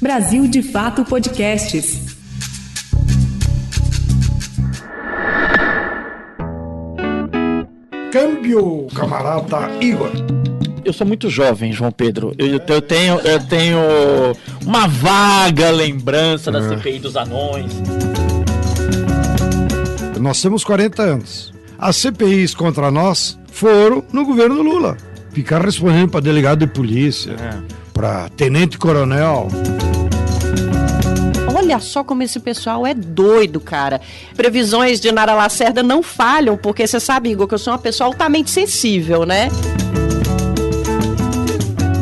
Brasil de Fato Podcasts. Câmbio, camarada Igor. Eu sou muito jovem, João Pedro. Eu, eu tenho, eu tenho uma vaga lembrança da CPI dos anões. Nós temos 40 anos. As CPIs contra nós foram no governo Lula. Ficar respondendo para delegado de polícia, para tenente-coronel. Olha só como esse pessoal é doido, cara. Previsões de Nara Lacerda não falham, porque você sabe, Igor, que eu sou uma pessoa altamente sensível, né?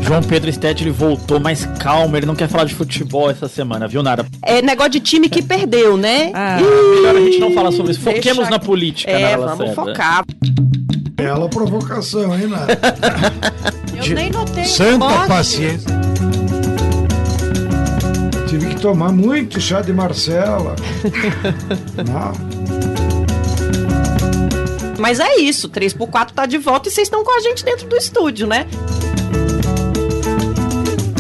João Pedro Stedley voltou mais calmo, ele não quer falar de futebol essa semana, viu, Nara? É negócio de time que perdeu, né? Ah, melhor a gente não falar sobre isso. Deixa Foquemos aqui. na política, É, Nara vamos Lacerda. focar. Bela provocação, hein, Nara? Eu nem notei. Santa Pode? paciência. Tomar muito chá de Marcela. Mas é isso, 3x4 tá de volta e vocês estão com a gente dentro do estúdio, né?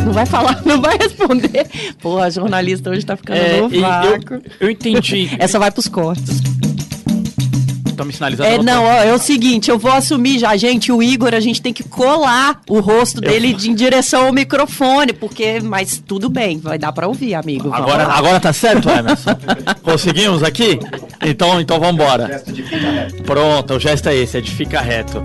Não vai falar, não vai responder. Pô, a jornalista hoje tá ficando É, no vácuo. eu, eu entendi. Essa vai pros cortes. Tá me sinalizando. É, eu não, ó, é o seguinte, eu vou assumir já, gente, o Igor, a gente tem que colar o rosto dele de- em direção ao microfone, porque, mas tudo bem, vai dar pra ouvir, amigo. vamos Agora, agora tá certo, Emerson? Conseguimos aqui? Então, então vambora. Pronto, o gesto é esse, é de ficar reto.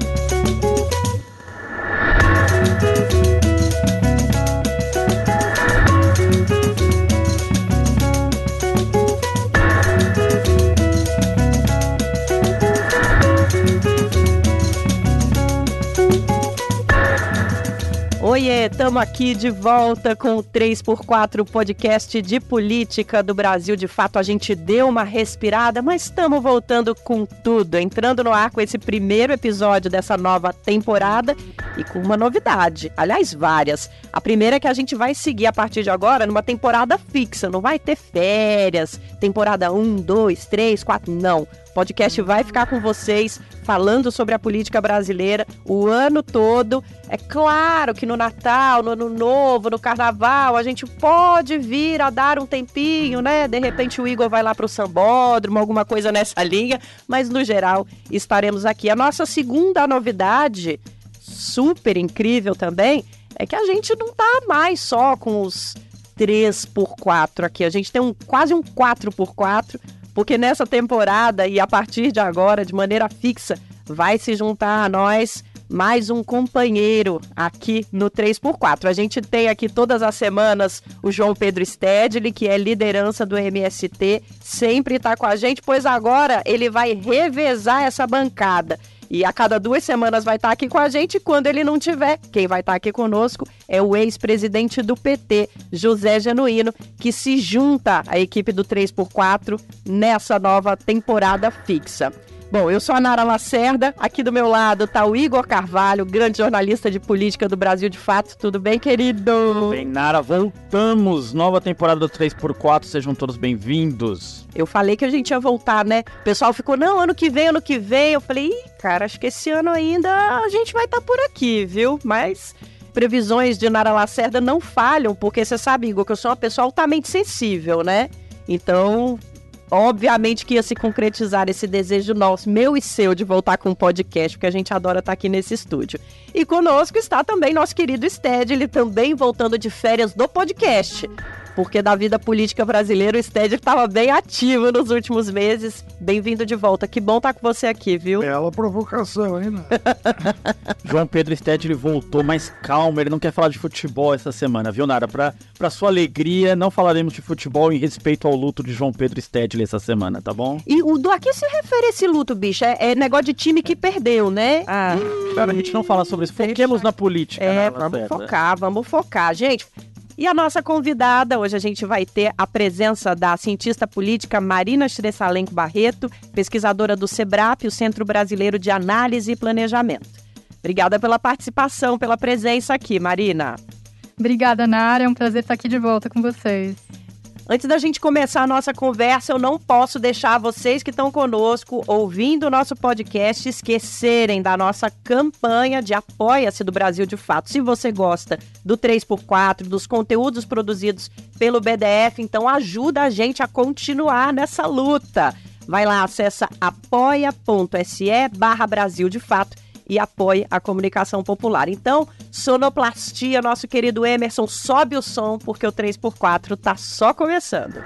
Estamos aqui de volta com o 3x4 podcast de política do Brasil. De fato, a gente deu uma respirada, mas estamos voltando com tudo, entrando no ar com esse primeiro episódio dessa nova temporada e com uma novidade. Aliás, várias. A primeira é que a gente vai seguir a partir de agora numa temporada fixa, não vai ter férias, temporada 1, 2, 3, 4, não. O podcast vai ficar com vocês falando sobre a política brasileira o ano todo. É claro que no Natal, no Ano Novo, no Carnaval, a gente pode vir a dar um tempinho, né? De repente o Igor vai lá para o Sambódromo, alguma coisa nessa linha, mas no geral estaremos aqui. A nossa segunda novidade, super incrível também, é que a gente não tá mais só com os 3x4 aqui, a gente tem um quase um 4x4 porque nessa temporada e a partir de agora, de maneira fixa, vai se juntar a nós mais um companheiro aqui no 3x4. A gente tem aqui todas as semanas o João Pedro Stedley, que é liderança do MST, sempre está com a gente, pois agora ele vai revezar essa bancada. E a cada duas semanas vai estar aqui com a gente. Quando ele não tiver, quem vai estar aqui conosco é o ex-presidente do PT, José Genuíno, que se junta à equipe do 3x4 nessa nova temporada fixa. Bom, eu sou a Nara Lacerda, aqui do meu lado está o Igor Carvalho, grande jornalista de política do Brasil de Fato. Tudo bem, querido? Bem, Nara, voltamos. Nova temporada do 3x4, sejam todos bem-vindos. Eu falei que a gente ia voltar, né? O pessoal ficou, não, ano que vem, ano que vem. Eu falei, Ih, cara, acho que esse ano ainda a gente vai estar por aqui, viu? Mas previsões de Nara Lacerda não falham, porque você sabe, Igor, que eu sou uma pessoa altamente sensível, né? Então, obviamente que ia se concretizar esse desejo nosso, meu e seu, de voltar com um podcast, porque a gente adora estar aqui nesse estúdio. E conosco está também nosso querido Sted, ele também voltando de férias do podcast. Porque da vida política brasileira o Sted estava bem ativo nos últimos meses. Bem-vindo de volta. Que bom estar com você aqui, viu? Bela provocação, hein, Nara? João Pedro Stedley voltou mais calmo, ele não quer falar de futebol essa semana, viu, Nara? Pra, pra sua alegria, não falaremos de futebol em respeito ao luto de João Pedro Stedley essa semana, tá bom? E o do a que se refere esse luto, bicho? É, é negócio de time que perdeu, né? Ah, claro, a gente não fala sobre isso. Foquemos na política, É, Nara vamos Lacerda. focar, vamos focar. Gente, e a nossa convidada, hoje a gente vai ter a presença da cientista política Marina Stressalenko Barreto, pesquisadora do SEBRAP, o Centro Brasileiro de Análise e Planejamento. Obrigada pela participação, pela presença aqui, Marina. Obrigada, Nara. É um prazer estar aqui de volta com vocês. Antes da gente começar a nossa conversa, eu não posso deixar vocês que estão conosco ouvindo o nosso podcast esquecerem da nossa campanha de Apoia-se do Brasil de Fato. Se você gosta do 3x4, dos conteúdos produzidos pelo BDF, então ajuda a gente a continuar nessa luta. Vai lá, acessa apoia.se barra Brasil de Fato e apoie a comunicação popular. Então, sonoplastia, nosso querido Emerson, sobe o som porque o 3x4 tá só começando.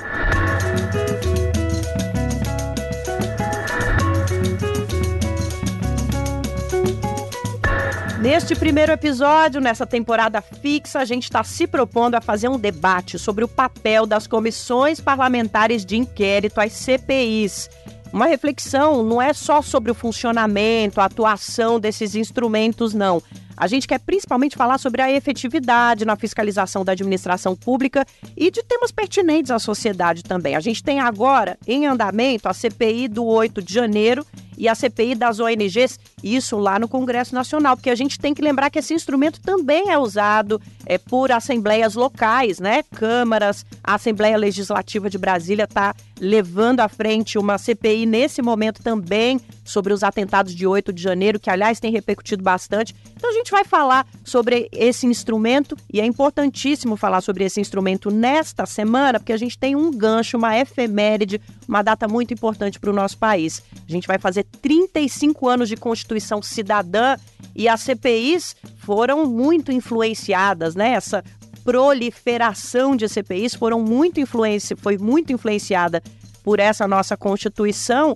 Neste primeiro episódio, nessa temporada fixa, a gente está se propondo a fazer um debate sobre o papel das comissões parlamentares de inquérito, as CPIs uma reflexão não é só sobre o funcionamento, a atuação desses instrumentos, não. A gente quer principalmente falar sobre a efetividade na fiscalização da administração pública e de temas pertinentes à sociedade também. A gente tem agora em andamento a CPI do 8 de janeiro e a CPI das ONGs, isso lá no Congresso Nacional, porque a gente tem que lembrar que esse instrumento também é usado é, por assembleias locais, né? Câmaras, a Assembleia Legislativa de Brasília está levando à frente uma CPI nesse momento também sobre os atentados de 8 de janeiro, que aliás tem repercutido bastante. Então a gente vai falar sobre esse instrumento e é importantíssimo falar sobre esse instrumento nesta semana, porque a gente tem um gancho, uma efeméride, uma data muito importante para o nosso país. A gente vai fazer 35 anos de Constituição Cidadã e as CPIs foram muito influenciadas, né? Essa proliferação de CPIs foram muito influência, foi muito influenciada por essa nossa Constituição,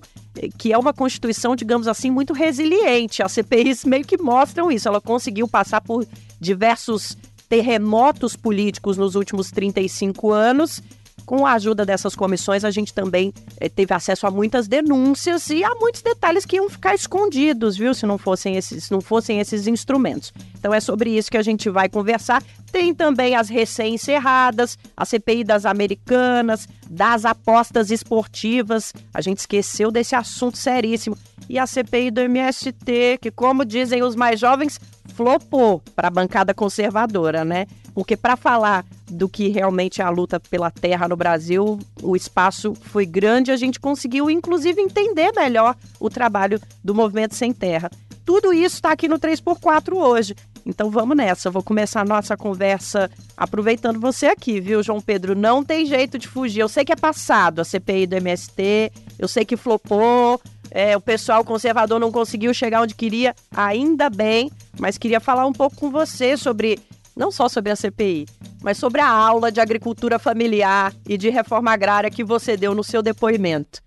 que é uma Constituição, digamos assim, muito resiliente. As CPIs meio que mostram isso. Ela conseguiu passar por diversos terremotos políticos nos últimos 35 anos com a ajuda dessas comissões, a gente também eh, teve acesso a muitas denúncias e a muitos detalhes que iam ficar escondidos, viu? Se não fossem esses, se não fossem esses instrumentos. Então é sobre isso que a gente vai conversar. Tem também as recém-encerradas, a CPI das Americanas, das apostas esportivas. A gente esqueceu desse assunto seríssimo. E a CPI do MST, que, como dizem os mais jovens, flopou para a bancada conservadora, né? Porque para falar do que realmente é a luta pela terra no Brasil, o espaço foi grande, a gente conseguiu inclusive entender melhor o trabalho do Movimento Sem Terra. Tudo isso está aqui no 3x4 hoje. Então vamos nessa, eu vou começar a nossa conversa aproveitando você aqui, viu, João Pedro? Não tem jeito de fugir. Eu sei que é passado a CPI do MST, eu sei que flopou, é, o pessoal conservador não conseguiu chegar onde queria, ainda bem, mas queria falar um pouco com você sobre não só sobre a CPI, mas sobre a aula de agricultura familiar e de reforma agrária que você deu no seu depoimento.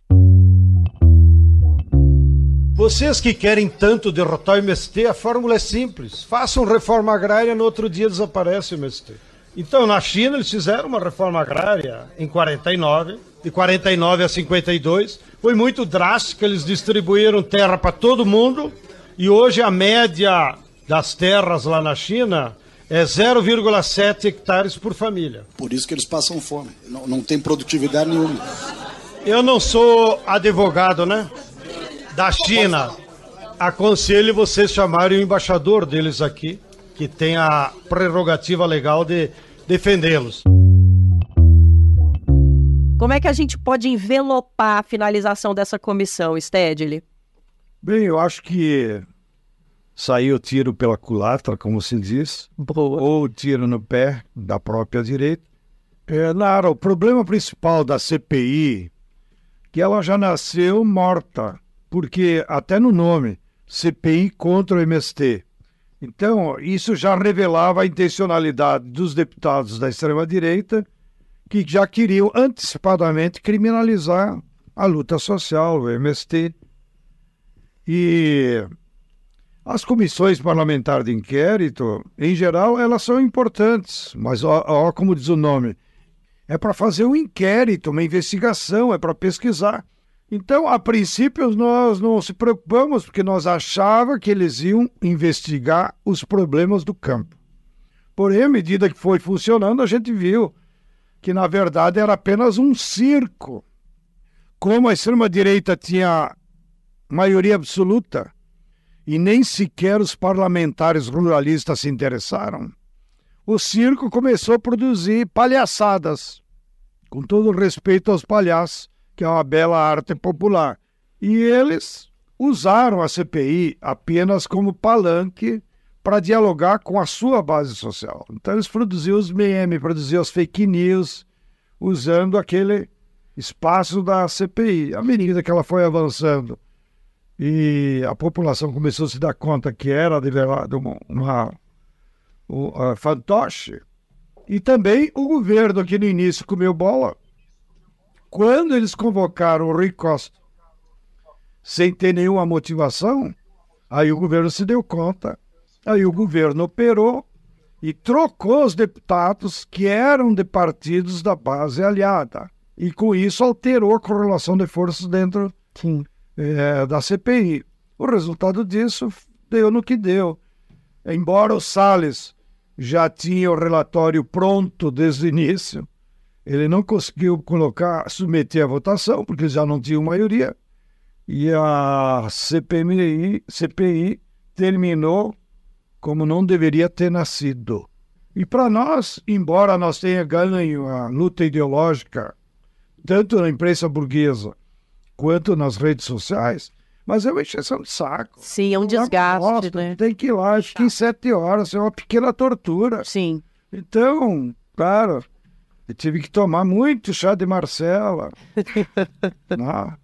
Vocês que querem tanto derrotar o MST, a fórmula é simples. Façam reforma agrária, no outro dia desaparece o MST. Então, na China, eles fizeram uma reforma agrária em 49, de 49 a 52. Foi muito drástica, eles distribuíram terra para todo mundo. E hoje a média das terras lá na China é 0,7 hectares por família. Por isso que eles passam fome. Não, não tem produtividade nenhuma. Eu não sou advogado, né? Da China. Aconselho vocês chamarem o embaixador deles aqui, que tem a prerrogativa legal de defendê-los. Como é que a gente pode envelopar a finalização dessa comissão, Stedley? Bem, eu acho que saiu tiro pela culatra, como se diz, Boa. ou tiro no pé da própria direita. É, Nara, o problema principal da CPI que ela já nasceu morta, porque até no nome, CPI contra o MST. Então, isso já revelava a intencionalidade dos deputados da extrema-direita que já queriam antecipadamente criminalizar a luta social, o MST. E as comissões parlamentares de inquérito, em geral, elas são importantes, mas ó, ó como diz o nome, é para fazer um inquérito, uma investigação, é para pesquisar. Então, a princípio, nós não se preocupamos, porque nós achávamos que eles iam investigar os problemas do campo. Porém, à medida que foi funcionando, a gente viu que, na verdade, era apenas um circo. Como a extrema-direita tinha maioria absoluta, e nem sequer os parlamentares ruralistas se interessaram, o circo começou a produzir palhaçadas, com todo respeito aos palhaços, que é uma bela arte popular. E eles usaram a CPI apenas como palanque para dialogar com a sua base social. Então eles produziam os memes, produziam as fake news, usando aquele espaço da CPI. À medida que ela foi avançando e a população começou a se dar conta que era de verdade uma, uma, uma fantoche, e também o governo que no início comeu bola, quando eles convocaram o Rui Costa sem ter nenhuma motivação, aí o governo se deu conta, aí o governo operou e trocou os deputados que eram de partidos da base aliada. E com isso alterou a correlação de forças dentro é, da CPI. O resultado disso deu no que deu. Embora o Salles já tinha o relatório pronto desde o início, ele não conseguiu colocar, submeter à votação, porque já não tinha maioria. E a CPMI, CPI terminou como não deveria ter nascido. E para nós, embora nós tenha ganho a luta ideológica, tanto na imprensa burguesa quanto nas redes sociais, mas é uma encheção de saco. Sim, é um desgaste, Nossa, né? Tem que ir lá, acho que em sete horas, é uma pequena tortura. Sim. Então, claro, eu tive que tomar muito chá de Marcela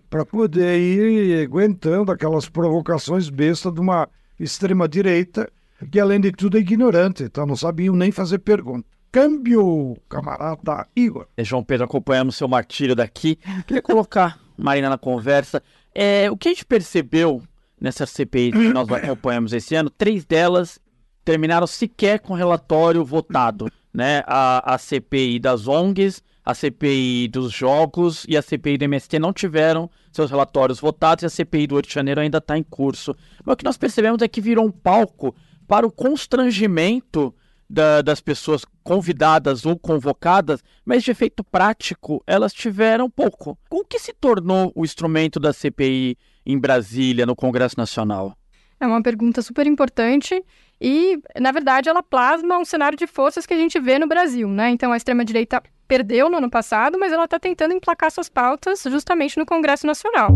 para poder ir aguentando aquelas provocações bestas de uma extrema-direita que, além de tudo, é ignorante, então não sabiam nem fazer pergunta. Câmbio, camarada Igor. É, João Pedro, acompanhamos seu martírio daqui. Queria colocar Marina na conversa. É, o que a gente percebeu nessa CPI que nós acompanhamos esse ano, três delas terminaram sequer com relatório votado. Né? A, a CPI das ONGs, a CPI dos jogos e a CPI do MST não tiveram seus relatórios votados e a CPI do 8 de janeiro ainda está em curso. Mas o que nós percebemos é que virou um palco para o constrangimento da, das pessoas convidadas ou convocadas, mas de efeito prático elas tiveram pouco. O que se tornou o instrumento da CPI em Brasília, no Congresso Nacional? É uma pergunta super importante e, na verdade, ela plasma um cenário de forças que a gente vê no Brasil, né? Então, a extrema-direita perdeu no ano passado, mas ela está tentando emplacar suas pautas justamente no Congresso Nacional.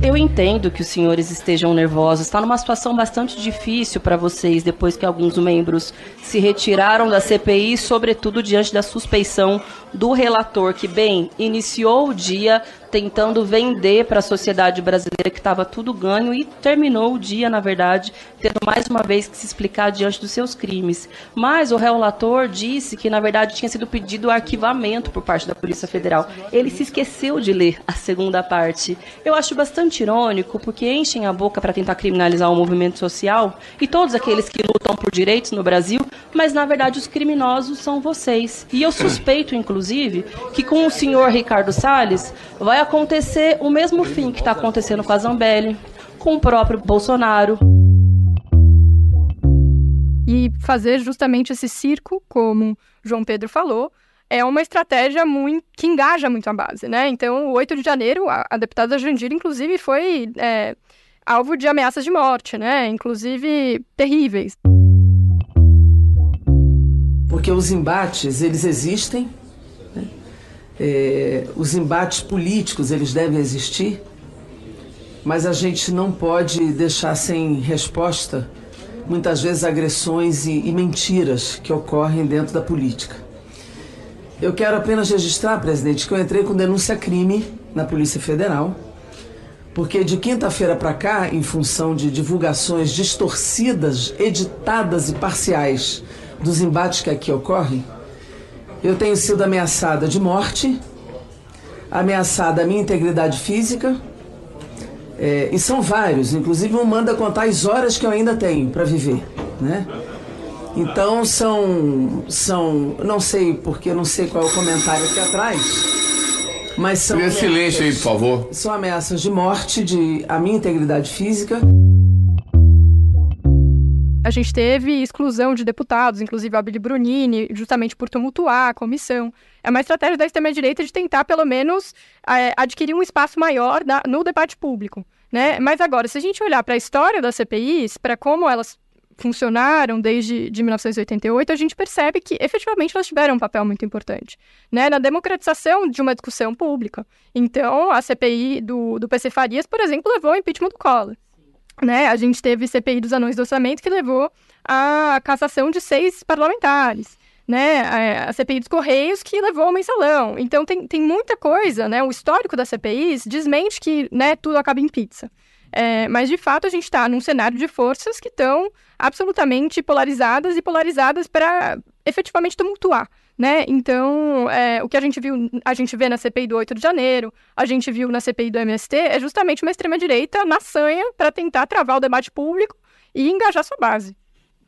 Eu entendo que os senhores estejam nervosos. Está numa situação bastante difícil para vocês depois que alguns membros se retiraram da CPI, sobretudo diante da suspeição do relator, que, bem, iniciou o dia tentando vender para a sociedade brasileira que estava tudo ganho e terminou o dia, na verdade, tendo mais uma vez que se explicar diante dos seus crimes. Mas o relator disse que, na verdade, tinha sido pedido arquivamento por parte da Polícia Federal. Ele se esqueceu de ler a segunda parte. Eu acho bastante irônico, porque enchem a boca para tentar criminalizar o movimento social e todos aqueles que lutam por direitos no Brasil, mas, na verdade, os criminosos são vocês. E eu suspeito, inclusive, que com o senhor Ricardo Salles vai acontecer o mesmo fim que está acontecendo com a Zambelli, com o próprio Bolsonaro. E fazer justamente esse circo, como João Pedro falou, é uma estratégia muito, que engaja muito a base, né? Então, o 8 de janeiro, a, a deputada Jandira, inclusive, foi é, alvo de ameaças de morte, né? Inclusive terríveis. Porque os embates, eles existem? É, os embates políticos, eles devem existir, mas a gente não pode deixar sem resposta, muitas vezes, agressões e, e mentiras que ocorrem dentro da política. Eu quero apenas registrar, presidente, que eu entrei com denúncia crime na Polícia Federal, porque de quinta-feira para cá, em função de divulgações distorcidas, editadas e parciais dos embates que aqui ocorrem, eu tenho sido ameaçada de morte, ameaçada a minha integridade física, é, e são vários, inclusive um manda contar as horas que eu ainda tenho para viver, né? Então são, são, não sei porque, não sei qual é o comentário aqui atrás, mas são. Queria silêncio aí, por favor. São ameaças de morte, de a minha integridade física. A gente teve exclusão de deputados, inclusive a Billy Brunini, justamente por tumultuar a comissão. É uma estratégia da extrema-direita de tentar, pelo menos, é, adquirir um espaço maior no debate público. Né? Mas agora, se a gente olhar para a história das CPIs, para como elas funcionaram desde de 1988, a gente percebe que efetivamente elas tiveram um papel muito importante né, na democratização de uma discussão pública. Então, a CPI do, do PC Farias, por exemplo, levou ao impeachment do Collor. Né? A gente teve CPI dos anões do orçamento que levou à cassação de seis parlamentares. Né, a CPI dos Correios que levou ao mensalão. Então tem, tem muita coisa, né? O histórico das CPIs desmente que né, tudo acaba em pizza. É, mas, de fato, a gente está num cenário de forças que estão absolutamente polarizadas e polarizadas para efetivamente tumultuar. Né? Então, é, o que a gente viu, a gente vê na CPI do 8 de janeiro, a gente viu na CPI do MST, é justamente uma extrema-direita na sanha para tentar travar o debate público e engajar sua base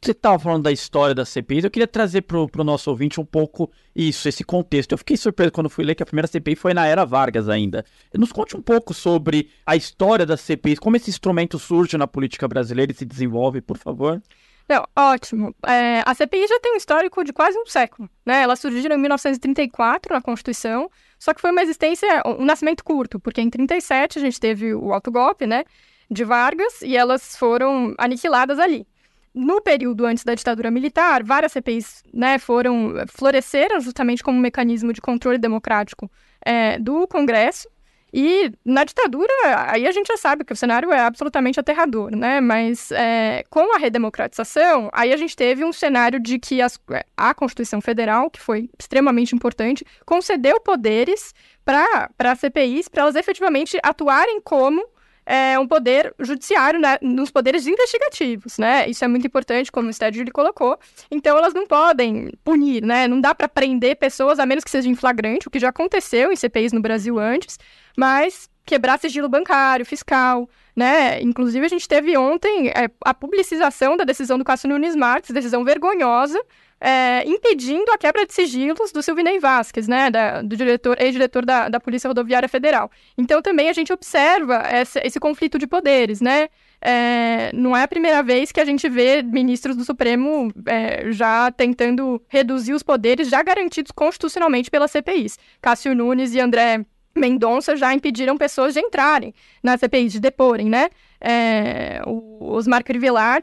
você estava falando da história da CPI, eu queria trazer para o nosso ouvinte um pouco isso, esse contexto. Eu fiquei surpreso quando fui ler que a primeira CPI foi na era Vargas ainda. Nos conte um pouco sobre a história das CPIs, como esse instrumento surge na política brasileira e se desenvolve, por favor. Não, ótimo. É, a CPI já tem um histórico de quase um século. Né? Ela surgiu em 1934 na Constituição, só que foi uma existência, um nascimento curto, porque em 37 a gente teve o autogolpe, né, de Vargas, e elas foram aniquiladas ali no período antes da ditadura militar, várias CPIs né, foram floresceram justamente como um mecanismo de controle democrático é, do Congresso. E na ditadura, aí a gente já sabe que o cenário é absolutamente aterrador, né? Mas é, com a redemocratização, aí a gente teve um cenário de que as, a Constituição Federal, que foi extremamente importante, concedeu poderes para CPIs, para elas efetivamente atuarem como é, um poder judiciário né, nos poderes investigativos, né? Isso é muito importante, como o Stédio lhe colocou. Então, elas não podem punir, né? Não dá para prender pessoas, a menos que seja em flagrante, o que já aconteceu em CPIs no Brasil antes, mas quebrar sigilo bancário, fiscal, né? Inclusive, a gente teve ontem é, a publicização da decisão do Cássio Nunes Marques, decisão vergonhosa, é, impedindo a quebra de sigilos do Silvinei Vasquez, né, da, do diretor, ex-diretor da, da Polícia Rodoviária Federal. Então, também a gente observa esse conflito de poderes, né? É, não é a primeira vez que a gente vê ministros do Supremo é, já tentando reduzir os poderes já garantidos constitucionalmente pelas CPIs. Cássio Nunes e André Mendonça já impediram pessoas de entrarem na CPI, de deporem, né? É, o Osmar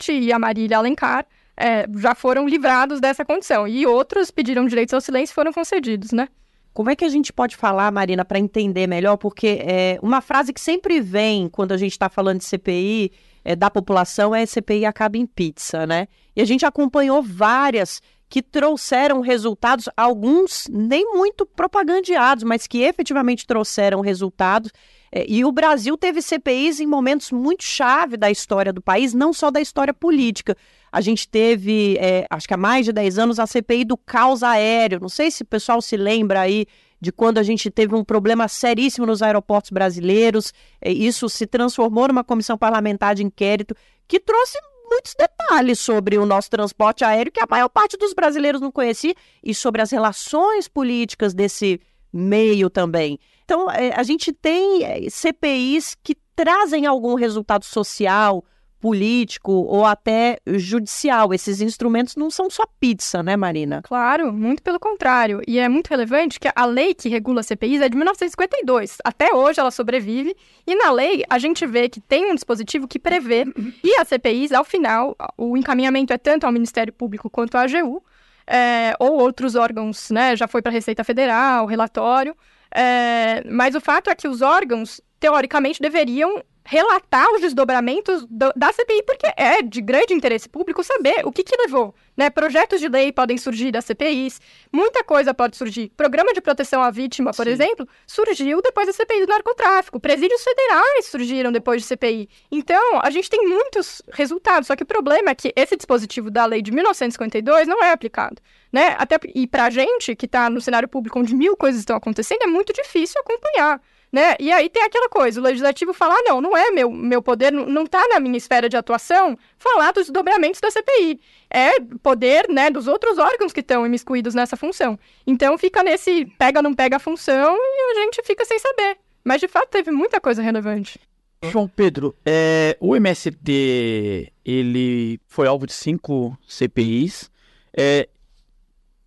e a Marília Alencar é, já foram livrados dessa condição. E outros pediram direitos ao silêncio e foram concedidos, né? Como é que a gente pode falar, Marina, para entender melhor? Porque é, uma frase que sempre vem quando a gente está falando de CPI é, da população é CPI acaba em pizza, né? E a gente acompanhou várias que trouxeram resultados, alguns nem muito propagandeados, mas que efetivamente trouxeram resultados. É, e o Brasil teve CPIs em momentos muito chave da história do país, não só da história política. A gente teve, é, acho que há mais de 10 anos, a CPI do caos aéreo. Não sei se o pessoal se lembra aí de quando a gente teve um problema seríssimo nos aeroportos brasileiros. É, isso se transformou numa comissão parlamentar de inquérito que trouxe muitos detalhes sobre o nosso transporte aéreo que a maior parte dos brasileiros não conhecia e sobre as relações políticas desse meio também. Então, é, a gente tem é, CPIs que trazem algum resultado social, político ou até judicial. Esses instrumentos não são só pizza, né, Marina? Claro, muito pelo contrário. E é muito relevante que a lei que regula CPIs é de 1952. Até hoje ela sobrevive. E na lei a gente vê que tem um dispositivo que prevê que as CPIs, ao final, o encaminhamento é tanto ao Ministério Público quanto à AGU, é, ou outros órgãos, né? Já foi para a Receita Federal, relatório. É, mas o fato é que os órgãos, teoricamente, deveriam relatar os desdobramentos do, da CPI, porque é de grande interesse público saber o que, que levou. Né? Projetos de lei podem surgir das CPIs, muita coisa pode surgir. Programa de proteção à vítima, por Sim. exemplo, surgiu depois da CPI do narcotráfico. Presídios federais surgiram depois de CPI. Então, a gente tem muitos resultados, só que o problema é que esse dispositivo da lei de 1952 não é aplicado. Né? Até, e para a gente, que está no cenário público onde mil coisas estão acontecendo, é muito difícil acompanhar né? E aí tem aquela coisa, o legislativo fala, ah, não, não é meu, meu poder, não está na minha esfera de atuação falar dos dobramentos da CPI. É poder, né, dos outros órgãos que estão imiscuídos nessa função. Então fica nesse pega não pega a função e a gente fica sem saber. Mas de fato teve muita coisa relevante. João Pedro, é, o MST ele foi alvo de cinco CPIs. É,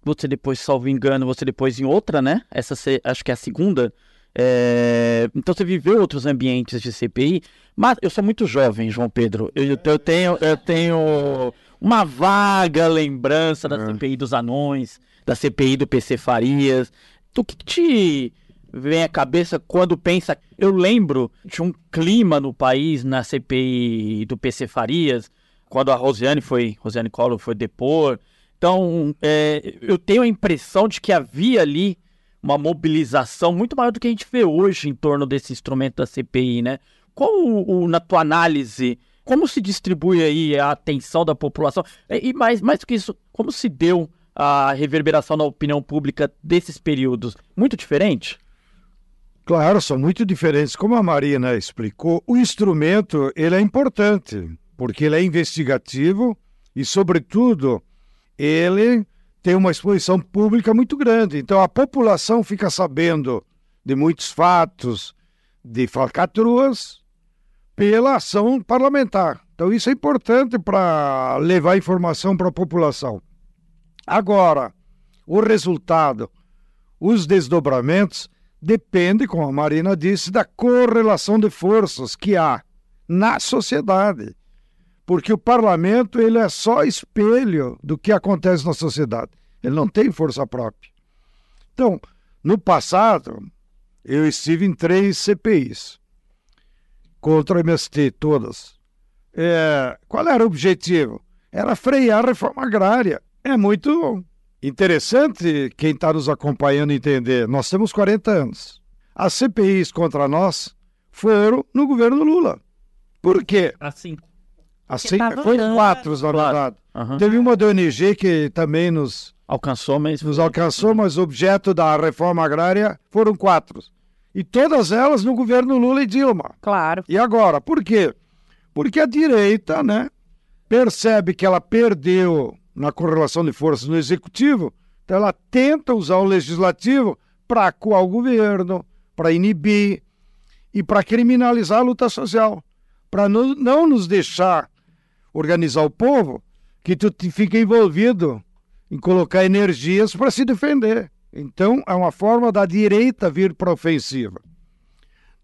você depois, salvo engano, você depois em outra, né? Essa acho que é a segunda é... Então você viveu outros ambientes de CPI, mas eu sou muito jovem, João Pedro. Eu, eu tenho, eu tenho uma vaga lembrança da É. CPI dos anões, da CPI do PC Farias. O que que te vem à cabeça quando pensa? Eu lembro de um clima no país na CPI do PC Farias, quando a Rosiane foi, Rosiane Collor foi depor. Então, é, eu tenho a impressão de que havia ali uma mobilização muito maior do que a gente vê hoje em torno desse instrumento da CPI, né? Qual, o, o- na tua análise, como se distribui aí a atenção da população? E e mais, mais do que isso, como se deu a reverberação na opinião pública desses períodos? Muito diferente? Claro, são muito diferentes. Como a Marina explicou, o instrumento ele é importante, porque ele é investigativo e, sobretudo, ele tem uma exposição pública muito grande. Então, a população fica sabendo de muitos fatos, de falcatruas, pela ação parlamentar. Então, isso é importante para levar informação para a população. Agora, o resultado, os desdobramentos, depende, como a Marina disse, da correlação de forças que há na sociedade. Porque o parlamento ele é só espelho do que acontece na sociedade. Ele não tem força própria. Então, no passado, eu estive em três CPIs contra o MST, todas. É, qual era o objetivo? Era frear a reforma agrária. É muito interessante quem está nos acompanhando entender. Nós temos 40 anos. As CPIs contra nós foram no governo Lula. Por quê? Assim. Assim, foi dando- quatro, na verdade. Aham. Teve uma da ONG que também nos, Alcançou, mas. nos alcançou, mas o objeto da reforma agrária foram quatro. E todas elas no governo Lula e Dilma. Claro. E agora, por quê? Porque a direita, né, percebe que ela perdeu na correlação de forças no executivo, então ela tenta usar o legislativo para acuar o governo, para inibir e para criminalizar a luta social, para não, não nos deixar organizar o povo que tu fica envolvido em colocar energias para se defender. Então, é uma forma da direita vir para a ofensiva.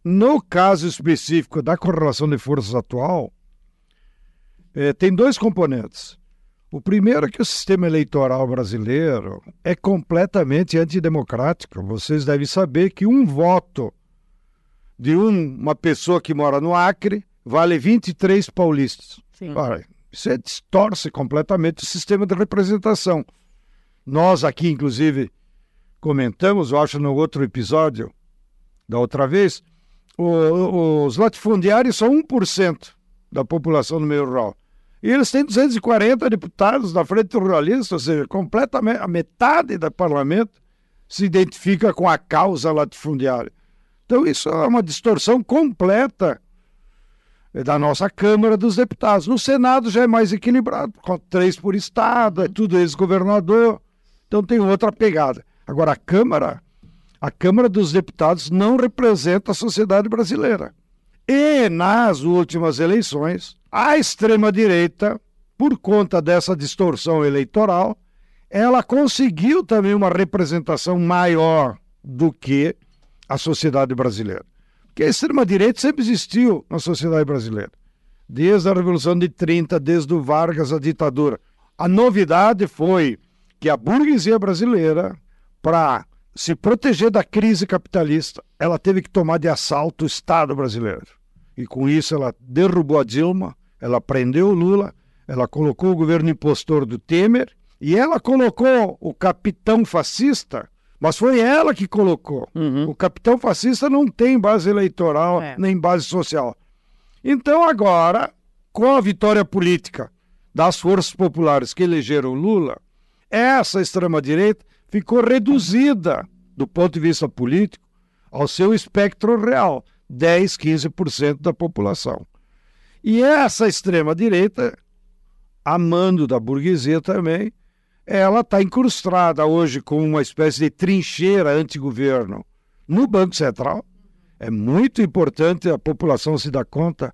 No caso específico da correlação de forças atual, eh, tem dois componentes. O primeiro é que o sistema eleitoral brasileiro é completamente antidemocrático. Vocês devem saber que um voto de um- uma pessoa que mora no Acre vale 23 paulistas. Sim. Ora, isso distorce completamente o sistema de representação. Nós aqui, inclusive, comentamos, eu acho, no outro episódio da outra vez, o- os latifundiários são 1% da população do meio rural. E eles têm 240 deputados na frente do ruralista, ou seja, completamente a metade do parlamento se identifica com a causa latifundiária. Então, isso é uma distorção completa da nossa Câmara dos Deputados. No Senado já é mais equilibrado, com três por estado, é tudo ex-governador, então tem outra pegada. Agora, a Câmara, a Câmara dos Deputados não representa a sociedade brasileira. E nas últimas eleições, a extrema-direita, por conta dessa distorção eleitoral, ela conseguiu também uma representação maior do que a sociedade brasileira. Porque a extrema-direita sempre existiu na sociedade brasileira, desde a Revolução de 30, desde o Vargas, a ditadura. A novidade foi que a burguesia brasileira, para se proteger da crise capitalista, ela teve que tomar de assalto o Estado brasileiro. E com isso ela derrubou a Dilma, ela prendeu o Lula, ela colocou o governo impostor do Temer e ela colocou o capitão fascista, mas foi ela que colocou. Uhum. O capitão fascista não tem base eleitoral É. nem base social. Então agora, com a vitória política das forças populares que elegeram Lula, essa extrema-direita ficou reduzida do ponto de vista político ao seu espectro real, 10, 15% da população. E essa extrema-direita, amando da burguesia também, ela está incrustada hoje com uma espécie de trincheira anti-governo no Banco Central. É muito importante a população se dar conta.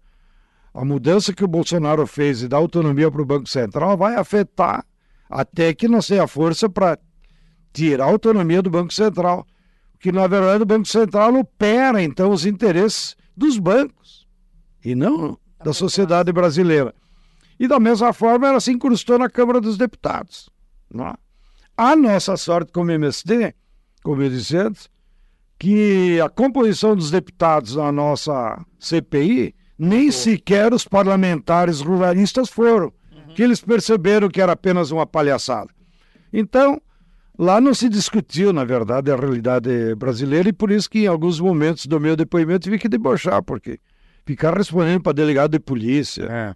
A mudança que o Bolsonaro fez de dar autonomia para o Banco Central vai afetar até que não tenha força para tirar a autonomia do Banco Central. Que, na verdade, o Banco Central opera, então, os interesses dos bancos e não da sociedade brasileira. E da mesma forma ela se incrustou na Câmara dos Deputados. Não é? A nossa sorte como MST, como eu disse antes, que a composição dos deputados na nossa CPI, nem sequer os parlamentares ruralistas foram, que eles perceberam que era apenas uma palhaçada. Então, lá não se discutiu, na verdade, a realidade brasileira e por isso que em alguns momentos do meu depoimento tive que debochar, porque ficar respondendo para delegado de polícia, É.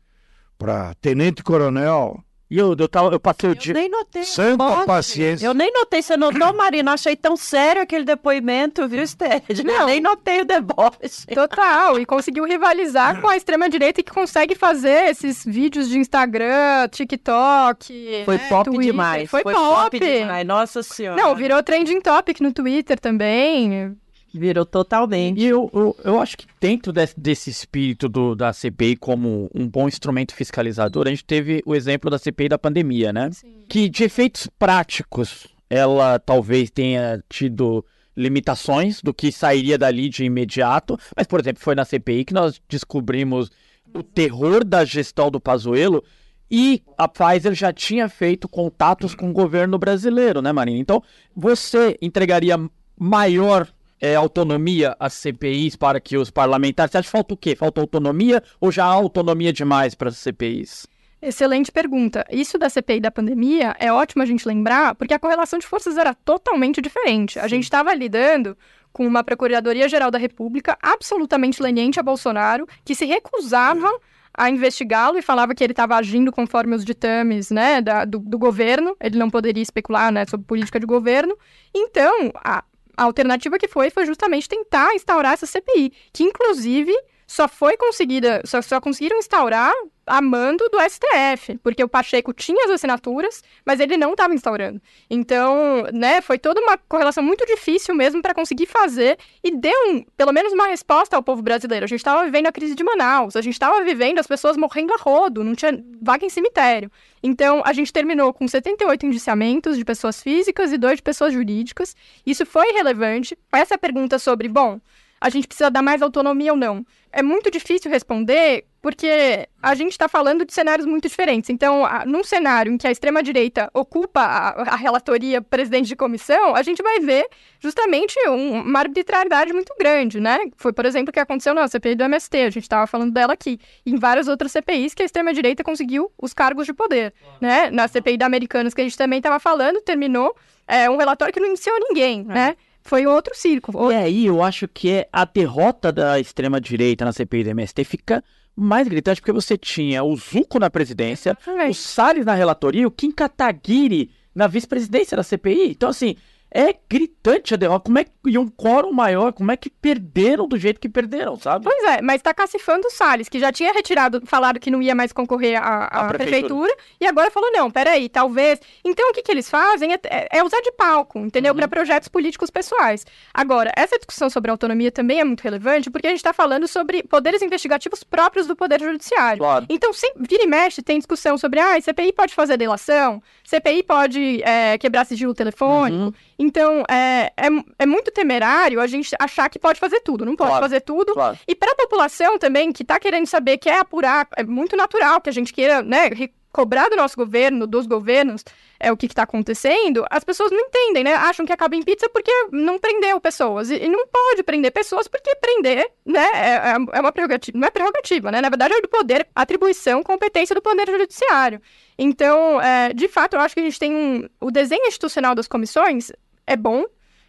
para tenente-coronel, E eu, eu, tava, eu passei o Eu dia. nem notei. santa Nossa, paciência. Eu nem notei. Você notou, Marina? Achei tão sério aquele depoimento, viu, Sted? Não. Eu nem notei o deboche. Total, e conseguiu rivalizar com a extrema-direita que consegue fazer esses vídeos de Instagram, TikTok. Foi né, pop Twitter. demais. Foi, pop. demais. Nossa Senhora. Não, virou trending topic no Twitter também. Virou totalmente. E eu, eu, eu acho que dentro desse, desse espírito do, da CPI como um bom instrumento fiscalizador, a gente teve o exemplo da CPI da pandemia, né? Que de efeitos práticos, ela talvez tenha tido limitações do que sairia dali de imediato, mas, por exemplo, foi na CPI que nós descobrimos o terror da gestão do Pazuello e a Pfizer já tinha feito contatos com o governo brasileiro, né, Marina? Então, você entregaria maior é, autonomia às CPIs para que os parlamentares. Você acha que falta o quê? Falta autonomia ou já há autonomia demais para as CPIs? Excelente pergunta. Isso da CPI da pandemia é ótimo a gente lembrar, porque a correlação de forças era totalmente diferente. A gente estava lidando com uma Procuradoria-Geral da República absolutamente leniente a Bolsonaro, que se recusava a investigá-lo e falava que ele estava agindo conforme os ditames né, da- do, do governo, ele não poderia especular né, sobre política de governo. Então, a, a alternativa que foi foi justamente tentar instaurar essa CPI, que inclusive só foi conseguida, só, só conseguiram instaurar a mando do STF, porque o Pacheco tinha as assinaturas, mas ele não estava instaurando. Então, né, foi toda uma correlação muito difícil mesmo para conseguir fazer e deu um, pelo menos uma resposta ao povo brasileiro. A gente estava vivendo a crise de Manaus, a gente estava vivendo as pessoas morrendo a rodo, não tinha vaga em cemitério. Então, a gente terminou com 78 indiciamentos de pessoas físicas e dois de pessoas jurídicas. Isso foi relevante. Essa pergunta sobre, bom, a gente precisa dar mais autonomia ou não? É muito difícil responder porque a gente está falando de cenários muito diferentes. Então, num cenário em que a extrema-direita ocupa a, a relatoria presidente de comissão, a gente vai ver justamente um- uma arbitrariedade muito grande, né? Foi, por exemplo, o que aconteceu na CPI do MST, a gente estava falando dela aqui. Em várias outras CPIs que a extrema-direita conseguiu os cargos de poder, né? Na CPI da Americanas, que a gente também estava falando, terminou é, um relatório que não iniciou ninguém, né? Foi outro circo. E aí eu acho que é a derrota da extrema-direita na CPI do MST fica mais gritante porque você tinha o Zuco na presidência, o Exatamente. Salles na relatoria, o Kim Kataguiri na vice-presidência da CPI. Então, assim, é gritante a derrota. Como é que e um quórum maior? Como é que perderam do jeito que perderam, sabe? Pois é, mas tá cacifando o Salles, que já tinha retirado, falado que não ia mais concorrer à, prefeitura. prefeitura. e agora falou, não, peraí, talvez. Então o que, que eles fazem é, é- é usar de palco, entendeu? Uhum. Para projetos políticos pessoais. Agora, essa discussão sobre autonomia também é muito relevante, porque a gente está falando sobre poderes investigativos próprios do Poder Judiciário. Claro. Então, sempre, vira e mexe, tem discussão sobre, ah, CPI pode fazer delação, CPI pode é, quebrar sigilo telefônico. Uhum. Então, é, é, é muito temerário a gente achar que pode fazer tudo. Não pode Claro, fazer tudo. Claro. E para a população também, que está querendo saber, quer apurar, é muito natural que a gente queira, né, cobrar do nosso governo, dos governos, é o que está acontecendo, as pessoas não entendem, né? Acham que acaba em pizza porque não prendeu pessoas. E, e não pode prender pessoas porque prender, né, é, é- é uma prerrogativa, não é prerrogativa, né? Na verdade, é do poder, atribuição, competência do poder judiciário. Então, é, de fato, eu acho que a gente tem um. O desenho institucional das comissões é bom,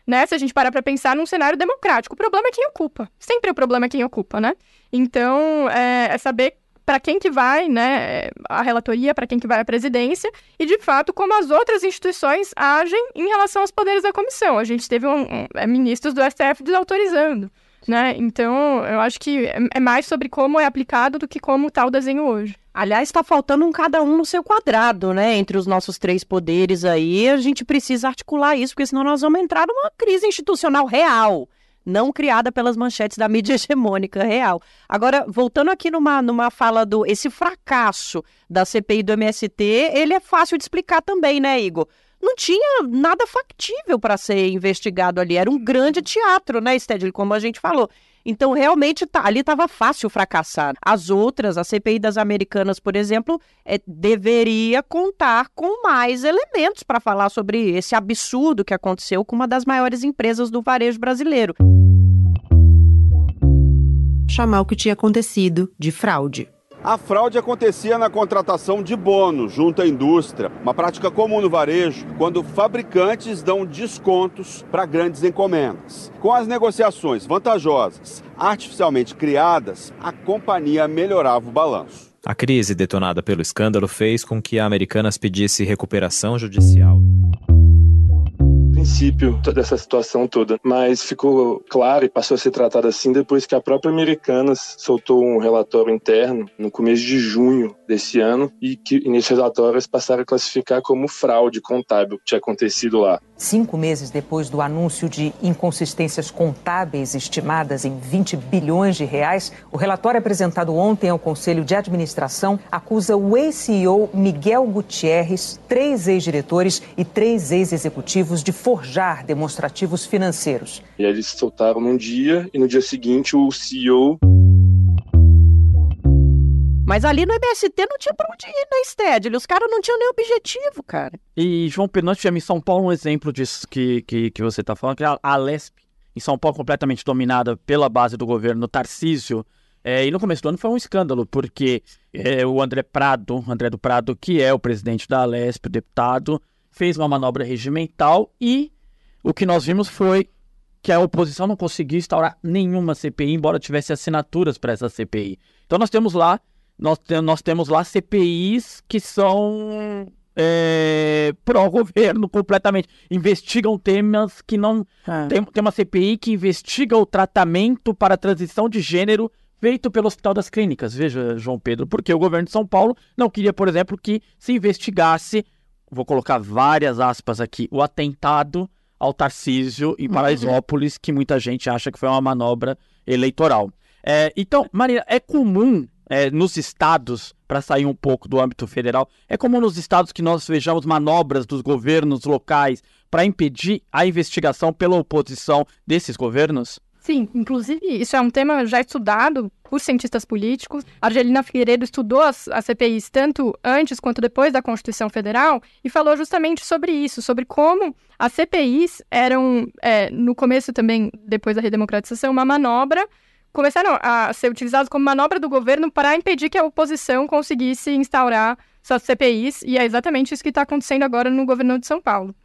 né? Se a gente parar para pensar num cenário democrático. O problema é quem ocupa. Sempre o problema é quem ocupa, né? Então, é, é saber para quem que vai, né, a relatoria, para quem que vai a presidência e, de fato, como as outras instituições agem em relação aos poderes da comissão. A gente teve um, um- é, ministros do STF desautorizando, né? Então, eu acho que é, é mais sobre como é aplicado do que como está o desenho hoje. Aliás, está faltando um cada um no seu quadrado, né? Entre os nossos três poderes aí, a gente precisa articular isso, porque senão nós vamos entrar numa crise institucional real, não criada pelas manchetes da mídia hegemônica real. Agora, voltando aqui numa, numa fala do esse fracasso da CPI do MST, ele é fácil de explicar também, né, Igor? não tinha nada factível para ser investigado ali. Era um grande teatro, né, Stedley, como a gente falou. Então, realmente, tá, ali estava fácil fracassar. As outras, a CPI das Americanas, por exemplo, é, deveria contar com mais elementos para falar sobre esse absurdo que aconteceu com uma das maiores empresas do varejo brasileiro. Chamar o que tinha acontecido de fraude. A fraude acontecia na contratação de bônus junto à indústria, uma prática comum no varejo, quando fabricantes dão descontos para grandes encomendas. Com as negociações vantajosas artificialmente criadas, a companhia melhorava o balanço. A crise detonada pelo escândalo fez com que a Americanas pedisse recuperação judicial princípio dessa situação toda, mas ficou claro e passou a ser tratado assim depois que a própria Americanas soltou um relatório interno no começo de junho desse ano e que nesse relatório eles passaram a classificar como fraude contábil que tinha acontecido lá. Cinco meses depois do anúncio de inconsistências contábeis estimadas em 20 bilhões de reais, o relatório apresentado ontem ao Conselho de Administração acusa o ex-CEO Miguel Gutierrez, três ex-diretores e três ex-executivos de forjar demonstrativos financeiros. E eles soltaram num dia e no dia seguinte o CEO mas ali no MST não tinha pra onde ir na né, Stedley. Os caras não tinham nem objetivo, cara. E, João tivemos em São Paulo um exemplo disso que, que, que você tá falando, que a, a Lesp, em São Paulo, completamente dominada pela base do governo Tarcísio. É, e no começo do ano foi um escândalo, porque é, o André Prado, André do Prado, que é o presidente da Lesp, o deputado, fez uma manobra regimental e o que nós vimos foi que a oposição não conseguiu instaurar nenhuma CPI, embora tivesse assinaturas para essa CPI. Então nós temos lá nós, nós temos lá CPIs que são é, pró-governo completamente. Investigam temas que não. É. Tem, tem uma CPI que investiga o tratamento para a transição de gênero feito pelo Hospital das Clínicas. Veja, João Pedro, porque o governo de São Paulo não queria, por exemplo, que se investigasse, vou colocar várias aspas aqui, o atentado ao Tarcísio em Paraisópolis, que muita gente acha que foi uma manobra eleitoral. É, então, Maria, é comum é, nos estados, para sair um pouco do âmbito federal, é como nos estados que nós vejamos manobras dos governos locais para impedir a investigação pela oposição desses governos? Sim, inclusive isso é um tema já estudado por cientistas políticos. Argelina Figueiredo estudou as, as CPIs tanto antes quanto depois da Constituição Federal e falou justamente sobre isso, sobre como as CPIs eram, é, no começo também, depois da redemocratização, uma manobra começaram a ser utilizados como manobra do governo para impedir que a oposição conseguisse instaurar suas CPIs, e é exatamente isso que está acontecendo agora no governo de São Paulo.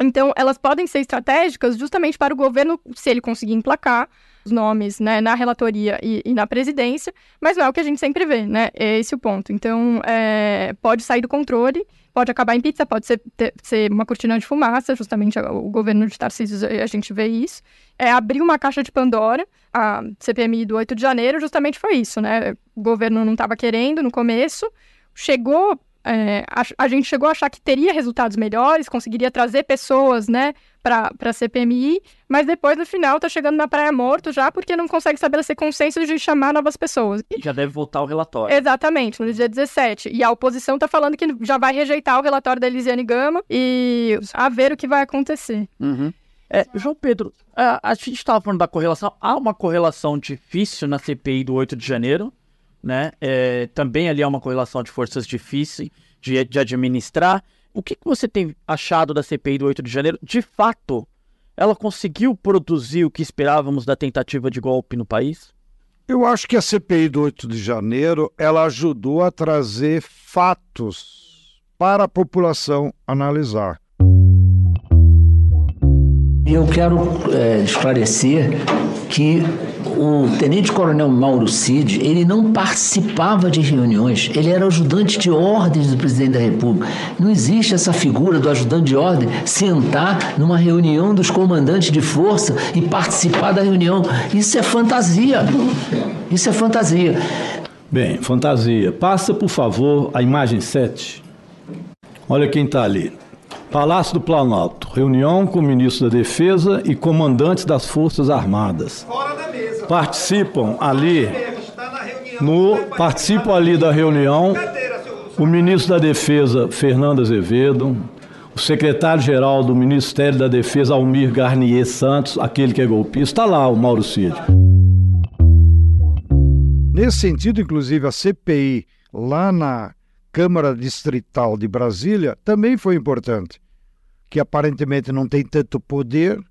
Então, elas podem ser estratégicas justamente para o governo, se ele conseguir emplacar os nomes né, na relatoria e, e, na presidência, mas não é o que a gente sempre vê, né? É esse o ponto. Então, é, pode sair do controle, pode acabar em pizza, pode ser, ter, ser uma cortina de fumaça, justamente o governo de Tarcísio, a gente vê isso. É abrir uma caixa de Pandora, a CPMI do 8 de janeiro justamente foi isso, né? O governo não estava querendo no começo, chegou é, a, a, gente chegou a achar que teria resultados melhores, conseguiria trazer pessoas, né, para a CPMI, mas depois, no final, tá chegando na praia morto já, porque não consegue estabelecer consenso de chamar novas pessoas. E já deve voltar o relatório. Exatamente, no dia 17. E a oposição tá falando que já vai rejeitar o relatório da Elisiane Gama e a ver o que vai acontecer. Uhum. É, João Pedro, a, a gente estava falando da correlação. Há uma correlação difícil na CPI do 8 de janeiro, né? É, também ali há uma correlação de forças difícil de, de administrar. O que, que você tem achado da CPI do 8 de janeiro? De fato, ela conseguiu produzir o que esperávamos da tentativa de golpe no país? Eu acho que a CPI do 8 de janeiro ela ajudou a trazer fatos para a população analisar. Eu quero é, esclarecer que o tenente-coronel Mauro Cid, ele não participava de reuniões, ele era ajudante de ordens do presidente da República. Não existe essa figura do ajudante de ordem sentar numa reunião dos comandantes de força e participar da reunião. Isso é fantasia. Isso é fantasia. Bem, fantasia. Passa, por favor, a imagem 7. Olha quem está ali. Palácio do Planalto. Reunião com o ministro da Defesa e comandantes das Forças Armadas. Participam ali no participam ali da reunião o ministro da Defesa Fernando Azevedo, o secretário-geral do Ministério da Defesa, Almir Garnier Santos, aquele que é golpista, está lá, o Mauro Cid. Nesse sentido, inclusive, a CPI lá na Câmara Distrital de Brasília também foi importante, que aparentemente não tem tanto poder,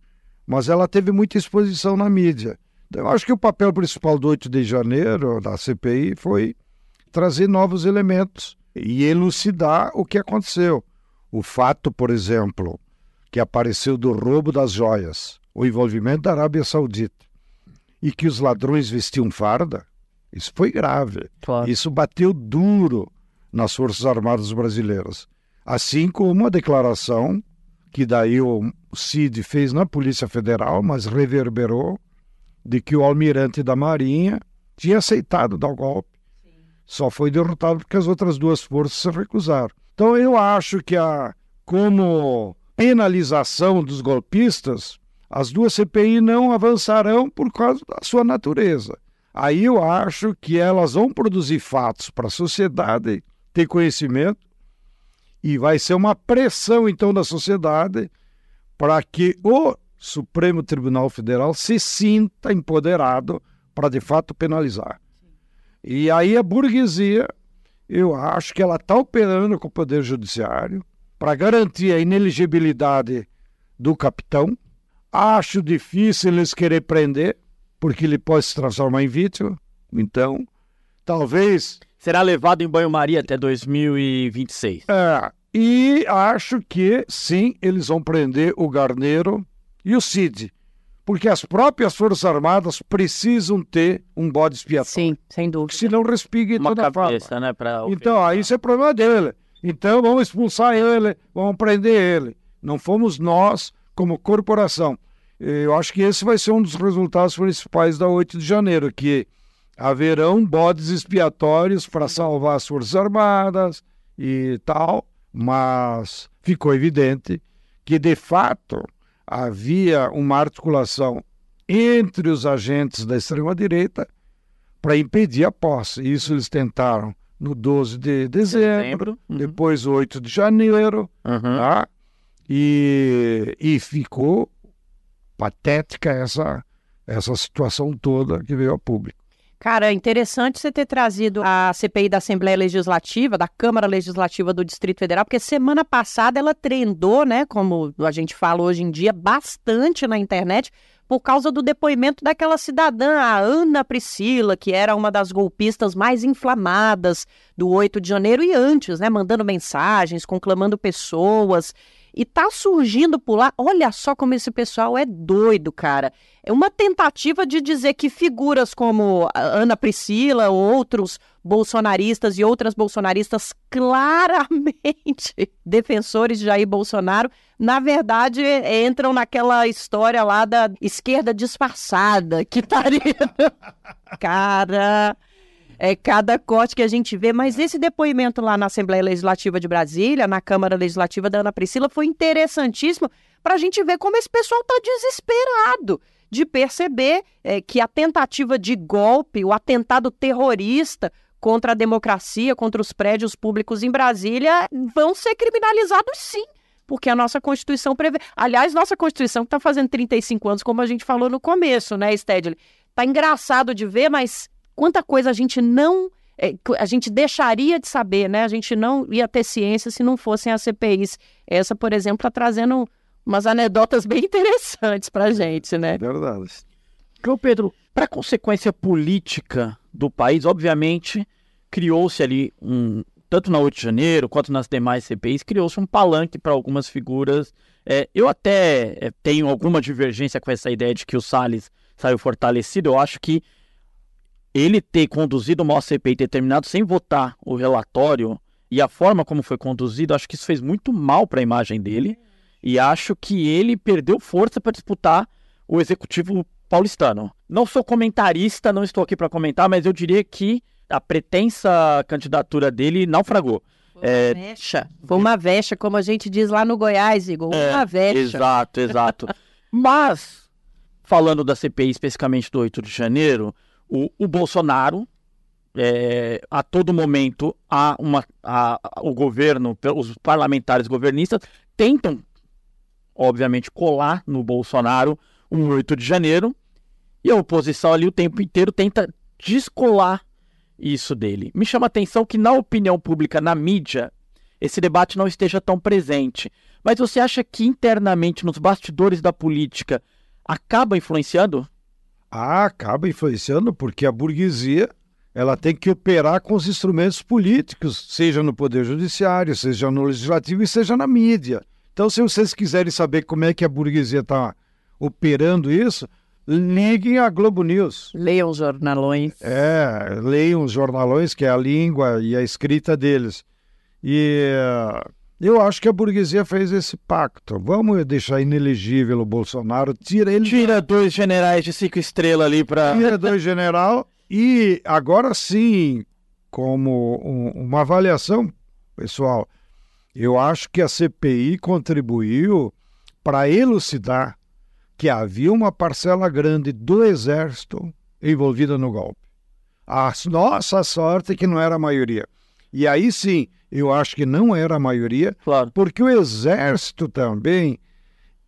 mas ela teve muita exposição na mídia. Então, eu acho que o papel principal do 8 de janeiro, da CPI, foi trazer novos elementos e elucidar o que aconteceu. O fato, por exemplo, que apareceu do roubo das joias, o envolvimento da Arábia Saudita, e que os ladrões vestiam farda, isso foi grave. Claro. Isso bateu duro nas Forças Armadas brasileiras. Assim como a declaração que daí o Cid fez na Polícia Federal, mas reverberou, de que o almirante da Marinha tinha aceitado dar o golpe. Só foi derrotado porque as outras duas forças se recusaram. Então eu acho que a, como penalização dos golpistas, as duas CPI não avançarão por causa da sua natureza. Aí eu acho que elas vão produzir fatos para a sociedade ter conhecimento e vai ser uma pressão então da sociedade para que o Supremo Tribunal Federal se sinta empoderado para de fato penalizar. E aí a burguesia, eu acho que ela está operando com o Poder Judiciário para garantir a ineligibilidade do capitão. Acho difícil eles querer prender, porque ele pode se transformar em vítima. Então, talvez. Será levado em banho-maria até 2026. É, e acho que sim, eles vão prender o Garneiro e o Cid. Porque as próprias Forças Armadas precisam ter um bode expiatório. Sim, sem dúvida. Se não respingue Uma toda a cabeça, fama. né? Pra... Então, aí isso é problema dele. Então, vamos expulsar ele, vamos prender ele. Não fomos nós, como corporação. Eu acho que esse vai ser um dos resultados principais da 8 de janeiro, que haverão bodes expiatórios para salvar as Forças Armadas e tal, mas ficou evidente que, de fato, havia uma articulação entre os agentes da extrema-direita para impedir a posse. Isso eles tentaram no 12 de dezembro, uhum. depois 8 de janeiro, Uhum. tá? E, e ficou patética essa, essa situação toda que veio a público. Cara, é interessante você ter trazido a CPI da Assembleia Legislativa, da Câmara Legislativa do Distrito Federal, porque semana passada ela trendou, né, como a gente fala hoje em dia, bastante na internet, por causa do depoimento daquela cidadã, a Ana Priscila, que era uma das golpistas mais inflamadas do 8 de janeiro e antes, né, mandando mensagens, conclamando pessoas. E tá surgindo por lá, olha só como esse pessoal é doido, cara. É uma tentativa de dizer que figuras como Ana Priscila, outros bolsonaristas e outras bolsonaristas claramente defensores de Jair Bolsonaro, na verdade entram naquela história lá da esquerda disfarçada, que estaria. Cara, é cada corte que a gente vê, mas esse depoimento lá na Assembleia Legislativa de Brasília, na Câmara Legislativa da Ana Priscila, foi interessantíssimo para a gente ver como esse pessoal está desesperado de perceber é, que a tentativa de golpe, o atentado terrorista contra a democracia, contra os prédios públicos em Brasília, vão ser criminalizados sim. Porque a nossa Constituição prevê. Aliás, nossa Constituição que está fazendo 35 anos, como a gente falou no começo, né, Stedley? Tá engraçado de ver, mas quanta coisa a gente não. é, a gente deixaria de saber, né? A gente não ia ter ciência se não fossem as CPIs. Essa, por exemplo, está trazendo umas anedotas bem interessantes pra gente, né? Verdade. João Pedro, para consequência política do país, obviamente, criou-se ali um. Tanto na 8 de janeiro quanto nas demais CPIs, criou-se um palanque para algumas figuras. É, eu até é, tenho alguma divergência com essa ideia de que o Salles saiu fortalecido. Eu acho que ele ter conduzido uma CPI e ter terminado sem votar o relatório e a forma como foi conduzido, acho que isso fez muito mal para a imagem dele. E acho que ele perdeu força para disputar o executivo paulistano. Não sou comentarista, não estou aqui para comentar, mas eu diria que a pretensa candidatura dele naufragou. É, Vexa. Foi uma vexa, como a gente diz lá no Goiás, Igor. Uma É, vexa. Exato, exato. Mas, falando da CPI especificamente do 8 de janeiro, o, o Bolsonaro, é, a todo momento, há uma, a- o governo, os parlamentares governistas, tentam, obviamente, colar no Bolsonaro um 8 de janeiro, e a oposição ali o tempo inteiro tenta descolar isso dele. Me chama a atenção que na opinião pública, na mídia, esse debate não esteja tão presente. Mas você acha que internamente, nos bastidores da política, acaba influenciando? Ah, acaba influenciando porque a burguesia ela tem que operar com os instrumentos políticos, seja no poder judiciário, seja no legislativo e seja na mídia. Então, se vocês quiserem saber como é que a burguesia está operando isso, liguem a Globo News. Leiam os jornalões. É, leiam os jornalões, que é a língua e a escrita deles. E eu acho que a burguesia fez esse pacto. Vamos deixar inelegível o Bolsonaro, tira ele. Tira dois generais de cinco estrelas ali para. Tira dois general e agora sim, como um, uma avaliação, pessoal, eu acho que a CPI contribuiu para elucidar que havia uma parcela grande do Exército envolvida no golpe. A nossa sorte é que não era a maioria. E aí sim, eu acho que não era a maioria, claro. porque o Exército também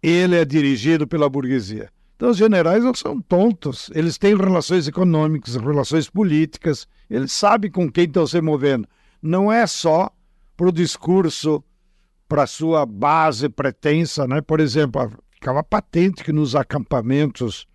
ele é dirigido pela burguesia. Então os generais não são tontos, eles têm relações econômicas, relações políticas, eles sabem com quem estão se movendo. Não é só para o discurso, para sua base pretensa, né? Por exemplo, ficava patente que nos acampamentos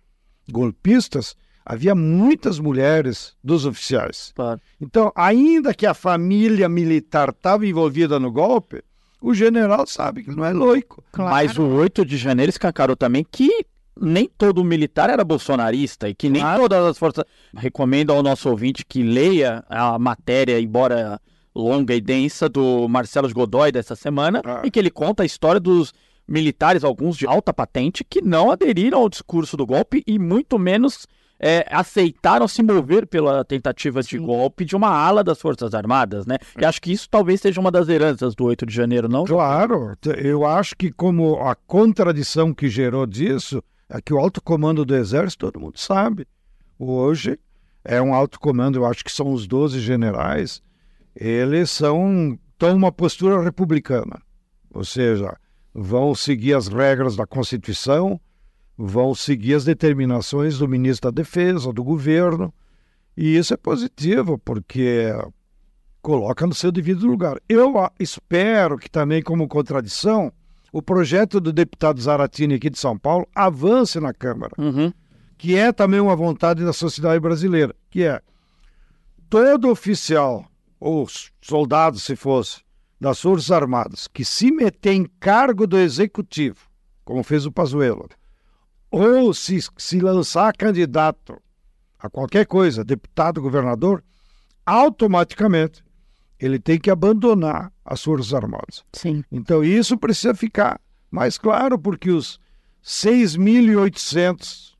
golpistas havia muitas mulheres dos oficiais. Claro. Então, ainda que a família militar estava envolvida no golpe, o general sabe que não é loico. Claro. Mas o 8 de janeiro escancarou também que nem todo militar era bolsonarista e que nem claro. todas as forças. Recomendo ao nosso ouvinte que leia a matéria, embora longa e densa, do Marcelo Godoy dessa semana, ah. e que ele conta a história dos militares, alguns de alta patente, que não aderiram ao discurso do golpe e muito menos é, aceitaram se mover pela tentativa de golpe de uma ala das Forças Armadas, né? E acho que isso talvez seja uma das heranças do 8 de janeiro, não? Claro, eu acho que como a contradição que gerou disso é que o alto comando do Exército, todo mundo sabe, hoje é um alto comando, eu acho que são os 12 generais, eles são tomam uma postura republicana, ou seja, vão seguir as regras da Constituição, vão seguir as determinações do ministro da Defesa, do governo, e isso é positivo, porque coloca no seu devido lugar. Eu espero que também, como contradição, o projeto do deputado Zaratini aqui de São Paulo avance na Câmara, uhum. que é também uma vontade da sociedade brasileira, que é todo oficial ou soldado, se fosse, das Forças Armadas que se meter em cargo do Executivo, como fez o Pazuello, ou se, se lançar candidato a qualquer coisa, deputado, governador, automaticamente ele tem que abandonar as Forças Armadas. Sim. Então isso precisa ficar mais claro, porque os 6.800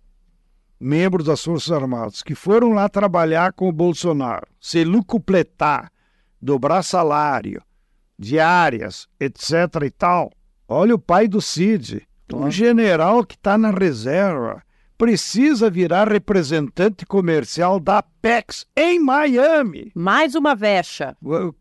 membros das Forças Armadas que foram lá trabalhar com o Bolsonaro, se lucupletar, dobrar salário, diárias, etc. e tal. Olha o pai do Cid, um general que está na reserva, precisa virar representante comercial da Apex em Miami. Mais uma vexa.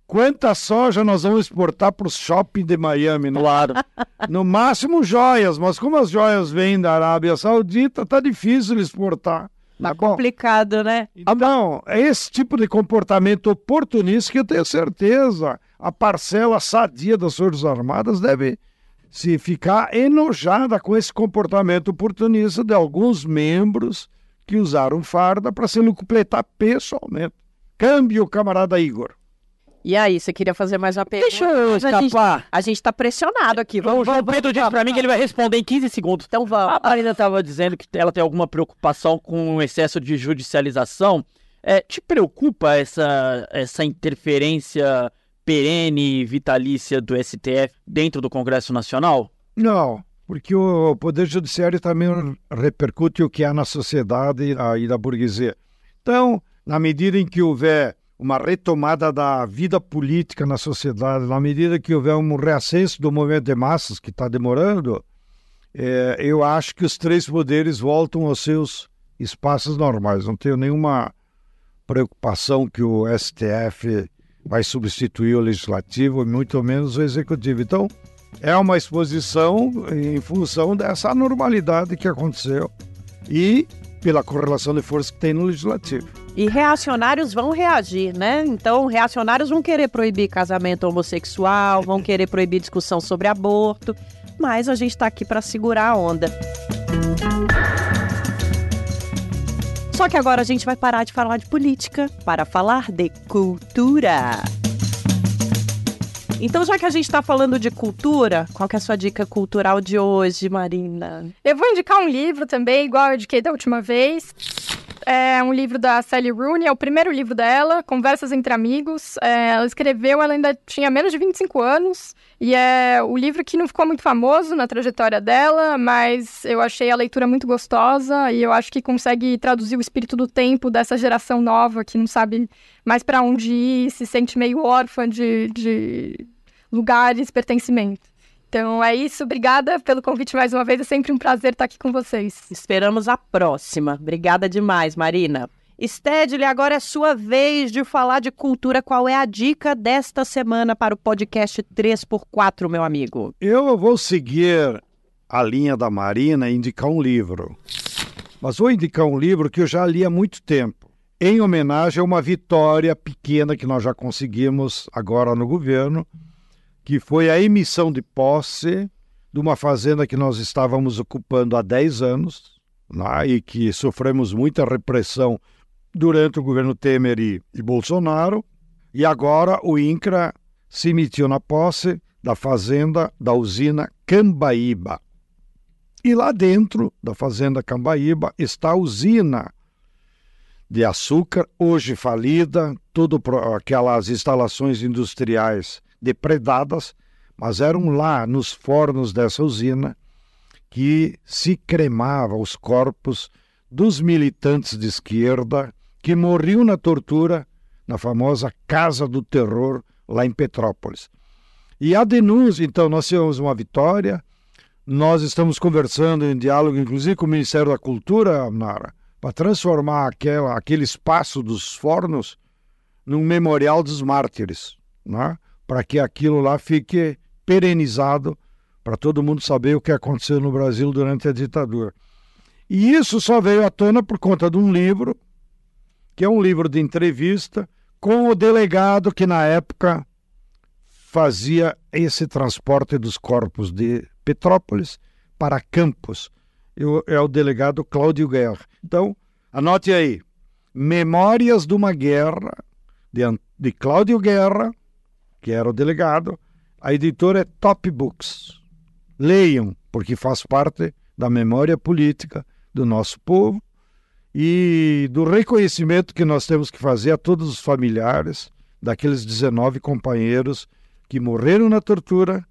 Quanta soja nós vamos exportar para o shopping de Miami? Né? Claro. No máximo joias, mas como as joias vêm da Arábia Saudita, tá difícil exportar. Tá complicado, né? Então, é esse tipo de comportamento oportunista que eu tenho certeza a parcela sadia das Forças Armadas deve se ficar enojada com esse comportamento oportunista de alguns membros que usaram farda para se completar pessoalmente. Câmbio, camarada Igor. E aí, você queria fazer mais uma pergunta? Deixa eu escapar. A gente, está pressionado aqui. Vamos, o Pedro disse para mim que ele vai responder em 15 segundos. Então vamos. A Marina estava dizendo que ela tem alguma preocupação com o excesso de judicialização. É, te preocupa essa, essa interferência perene vitalícia do STF dentro do Congresso Nacional? Não, porque o Poder Judiciário também repercute o que há na sociedade e da burguesia. Então, na medida em que houver uma retomada da vida política na sociedade, na medida que houver um reascenso do movimento de massas, que está demorando, é, eu acho que os três poderes voltam aos seus espaços normais. Não tenho nenhuma preocupação que o STF vai substituir o legislativo, muito menos o executivo. Então, é uma exposição em função dessa anormalidade que aconteceu e pela correlação de forças que tem no legislativo. E reacionários vão reagir, né? Então, reacionários vão querer proibir casamento homossexual, vão querer proibir discussão sobre aborto, mas a gente está aqui para segurar a onda. Só que agora a gente vai parar de falar de política para falar de cultura. Então, já que a gente está falando de cultura, qual que é a sua dica cultural de hoje, Marina? Eu vou indicar um livro também, igual eu indiquei da última vez. É um livro da Sally Rooney, é o primeiro livro dela, Conversas entre Amigos. É, ela escreveu, ela ainda tinha menos de 25 anos, e é o livro que não ficou muito famoso na trajetória dela, mas eu achei a leitura muito gostosa e eu acho que consegue traduzir o espírito do tempo dessa geração nova que não sabe mais para onde ir, se sente meio órfã de, de lugares, pertencimento. Então é isso, obrigada pelo convite mais uma vez, é sempre um prazer estar aqui com vocês. Esperamos a próxima. Obrigada demais, Marina. Stedley, agora é sua vez de falar de cultura. Qual é a dica desta semana para o podcast 3x4, meu amigo? Eu vou seguir a linha da Marina e indicar um livro. Mas vou indicar um livro que eu já li há muito tempo, em homenagem a uma vitória pequena que nós já conseguimos agora no governo, que foi a emissão de posse de uma fazenda que nós estávamos ocupando há 10 anos né, e que sofremos muita repressão durante o governo Temer e, e Bolsonaro. E agora o INCRA se emitiu na posse da fazenda da usina Cambaíba. E lá dentro da fazenda Cambaíba está a usina de açúcar, hoje falida, todas aquelas instalações industriais depredadas, mas eram lá nos fornos dessa usina que se cremava os corpos dos militantes de esquerda que morriam na tortura na famosa Casa do Terror lá em Petrópolis. E a denúncia, então, nós tivemos uma vitória, nós estamos conversando em diálogo, inclusive, com o Ministério da Cultura, Nara, para transformar aquela, aquele espaço dos fornos num memorial dos mártires. Né? Para que aquilo lá fique perenizado para todo mundo saber o que aconteceu no Brasil durante a ditadura. E isso só veio à tona por conta de um livro, que é um livro de entrevista com o delegado que na época fazia esse transporte dos corpos de Petrópolis para Campos. Eu, é o delegado Cláudio Guerra. Então, anote aí: Memórias de uma Guerra, de, de Cláudio Guerra, que era o delegado. A editora é Top Books. Leiam, porque faz parte da memória política do nosso povo e do reconhecimento que nós temos que fazer a todos os familiares daqueles 19 companheiros que morreram na tortura,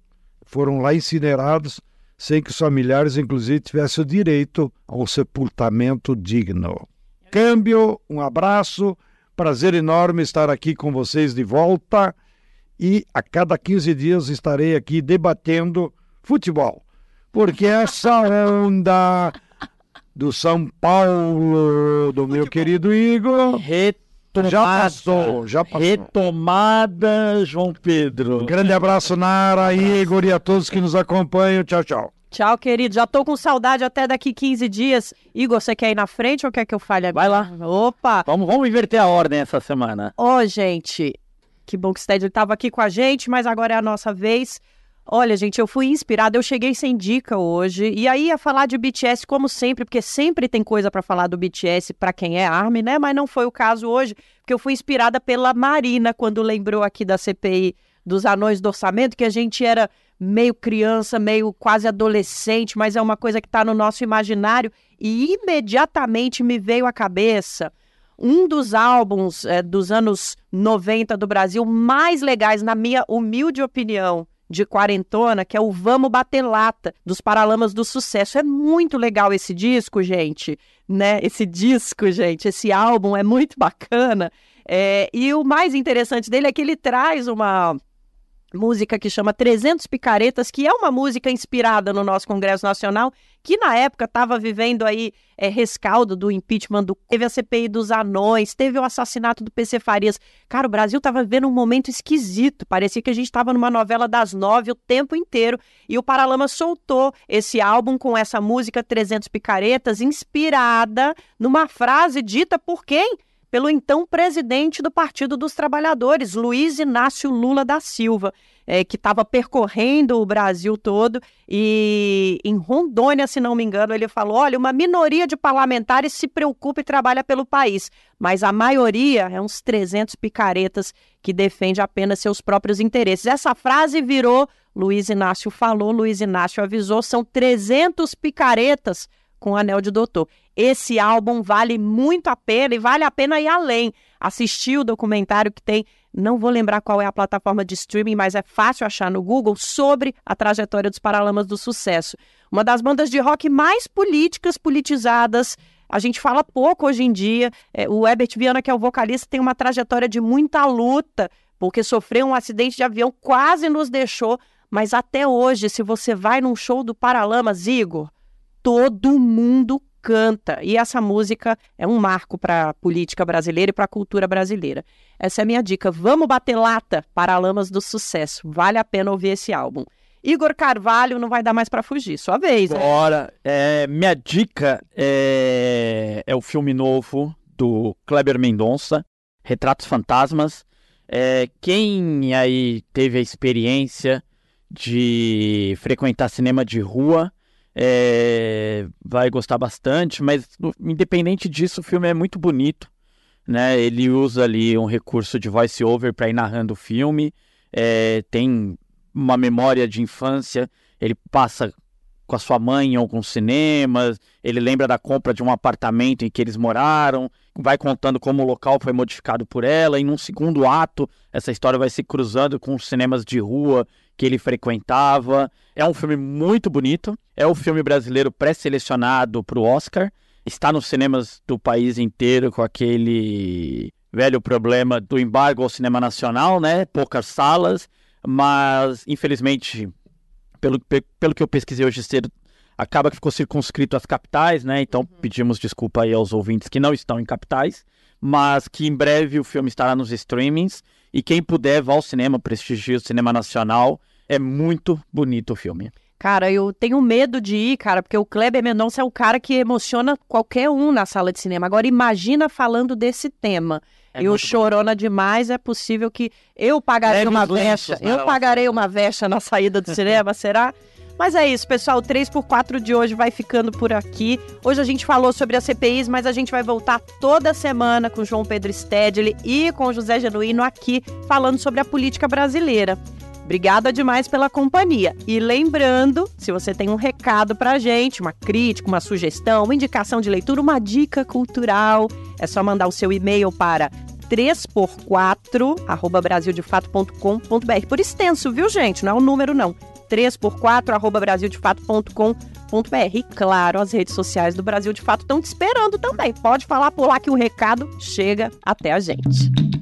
foram lá incinerados, sem que os familiares, inclusive, tivessem o direito ao sepultamento digno. Câmbio, um abraço, prazer enorme estar aqui com vocês de volta e a cada 15 dias estarei aqui debatendo futebol. Porque essa onda do São Paulo, do meu querido Igor, Retomada, já passou, já passou. Retomada, João Pedro. Um grande abraço, Nara, Igor e a todos que nos acompanham. Tchau, tchau. Tchau, querido. Já tô com saudade até daqui 15 dias. Igor, você quer ir na frente ou quer que eu fale agora? Vai lá. Opa! Vamos, vamos inverter a ordem essa semana. Ô, oh, gente, que bom que Stedley estava aqui com a gente, mas agora é a nossa vez. Olha, gente, eu fui inspirada, eu cheguei sem dica hoje. E aí ia falar de BTS como sempre, porque sempre tem coisa para falar do BTS para quem é ARMY, né? Mas não foi o caso hoje, porque eu fui inspirada pela Marina quando lembrou aqui da CPI dos anões do orçamento, que a gente era meio criança, meio quase adolescente, mas é uma coisa que está no nosso imaginário e imediatamente me veio à cabeça um dos álbuns é, dos anos 90 do Brasil mais legais, na minha humilde opinião, de quarentona, que é o Vamos Bater Lata, dos Paralamas do Sucesso. É muito legal esse disco, gente, né? Esse disco, gente, esse álbum é muito bacana. É, e o mais interessante dele é que ele traz uma música que chama 300 Picaretas, que é uma música inspirada no nosso Congresso Nacional, que na época estava vivendo aí é, rescaldo do impeachment, do... teve a CPI dos anões, teve o assassinato do PC Farias. Cara, o Brasil estava vivendo um momento esquisito, parecia que a gente estava numa novela das nove o tempo inteiro, e o Paralama soltou esse álbum com essa música 300 Picaretas, inspirada numa frase dita por quem? Pelo então presidente do Partido dos Trabalhadores, Luiz Inácio Lula da Silva, é, que estava percorrendo o Brasil todo e em Rondônia, se não me engano, ele falou: olha, uma minoria de parlamentares se preocupa e trabalha pelo país, mas a maioria é uns 300 picaretas que defende apenas seus próprios interesses. Essa frase virou. Luiz Inácio falou, Luiz Inácio avisou, são 300 picaretas com Anel de Doutor. Esse álbum vale muito a pena e vale a pena ir além. Assistir o documentário que tem, não vou lembrar qual é a plataforma de streaming, mas é fácil achar no Google, sobre a trajetória dos Paralamas do Sucesso. Uma das bandas de rock mais políticas, politizadas. A gente fala pouco hoje em dia. É, o Herbert Viana, que é o vocalista, tem uma trajetória de muita luta, porque sofreu um acidente de avião, quase nos deixou. Mas até hoje, se você vai num show do Paralamas, Igor, todo mundo canta. E essa música é um marco para a política brasileira e para a cultura brasileira. Essa é a minha dica. Vamos bater lata para Lamas do Sucesso. Vale a pena ouvir esse álbum. Igor Carvalho não vai dar mais para fugir, sua vez. Né? É, minha dica é, é o filme novo do Kleber Mendonça, Retratos Fantasmas. É, quem aí teve a experiência de frequentar cinema de rua é, vai gostar bastante, mas independente disso, o filme é muito bonito. Né? Ele usa ali um recurso de voice-over para ir narrando o filme. É, tem uma memória de infância, ele passa com a sua mãe em alguns cinemas, ele lembra da compra de um apartamento em que eles moraram, vai contando como o local foi modificado por ela, e num segundo ato, essa história vai se cruzando com os cinemas de rua que ele frequentava. É um filme muito bonito. É o filme brasileiro pré-selecionado para o Oscar. Está nos cinemas do país inteiro com aquele velho problema do embargo ao cinema nacional, né? Poucas salas, mas infelizmente, pelo, pelo que eu pesquisei hoje cedo, acaba que ficou circunscrito às capitais, né? Então pedimos desculpa aí aos ouvintes que não estão em capitais, mas que em breve o filme estará nos streamings e quem puder vá ao cinema, prestigie o cinema nacional. É muito bonito o filme. Cara, eu tenho medo de ir, cara, porque o Kleber Mendonça é o cara que emociona qualquer um na sala de cinema. Agora, imagina falando desse tema. É e o chorona bom. demais, é possível que eu pagarei uma vexa. Eu pagarei uma vexa na saída do cinema, será? Mas é isso, pessoal. O 3x4 de hoje vai ficando por aqui. Hoje a gente falou sobre as CPIs, mas a gente vai voltar toda semana com João Pedro Stedley e com José Genuíno aqui falando sobre a política brasileira. Obrigada demais pela companhia. E lembrando, se você tem um recado pra gente, uma crítica, uma sugestão, uma indicação de leitura, uma dica cultural, é só mandar o seu e-mail para 3x4, arroba brasildefato.com.br. Por extenso, viu, gente? Não é o um número, não. 3x4, arroba brasildefato.com.br. E claro, as redes sociais do Brasil de Fato estão te esperando também. Pode falar por lá que o recado chega até a gente.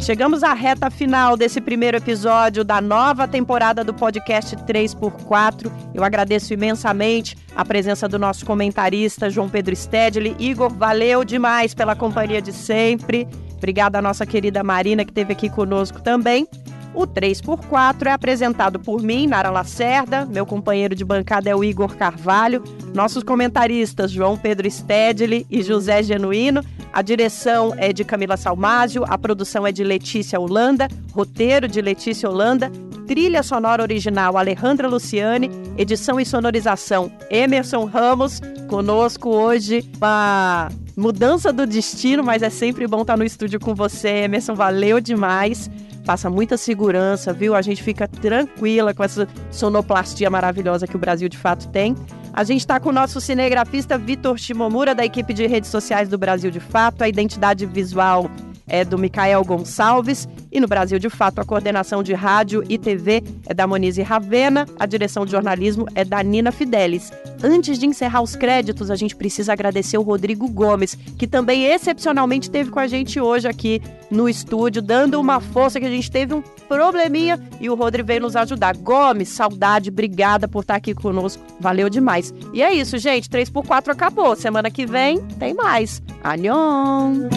Chegamos à reta final desse primeiro episódio da nova temporada do podcast 3x4. Eu agradeço imensamente a presença do nosso comentarista João Pedro Stedley. Igor, valeu demais pela companhia de sempre. Obrigada à nossa querida Marina que esteve aqui conosco também. O 3x4 é apresentado por mim, Nara Lacerda, meu companheiro de bancada é o Igor Carvalho, nossos comentaristas João Pedro Stedley e José Genuíno. A direção é de Camila Salmásio, a produção é de Letícia Holanda, roteiro de Letícia Holanda, trilha sonora original Alejandra Luciane, edição e sonorização Emerson Ramos. Conosco hoje uma mudança do destino, mas é sempre bom estar no estúdio com você, Emerson. Valeu demais passa muita segurança, viu? A gente fica tranquila com essa sonoplastia maravilhosa que o Brasil de fato tem. A gente está com o nosso cinegrafista Vitor Shimomura, da equipe de redes sociais do Brasil de Fato. A identidade visual é do Micael Gonçalves. E no Brasil de Fato, a coordenação de rádio e TV é da Monize Ravena, a direção de jornalismo é da Nina Fidelis. Antes de encerrar os créditos, a gente precisa agradecer o Rodrigo Gomes, que também excepcionalmente esteve com a gente hoje aqui no estúdio, dando uma força que a gente teve um probleminha e o Rodrigo veio nos ajudar. Gomes, saudade, obrigada por estar aqui conosco, valeu demais. E é isso, gente, 3x4 acabou. Semana que vem tem mais. Anhong!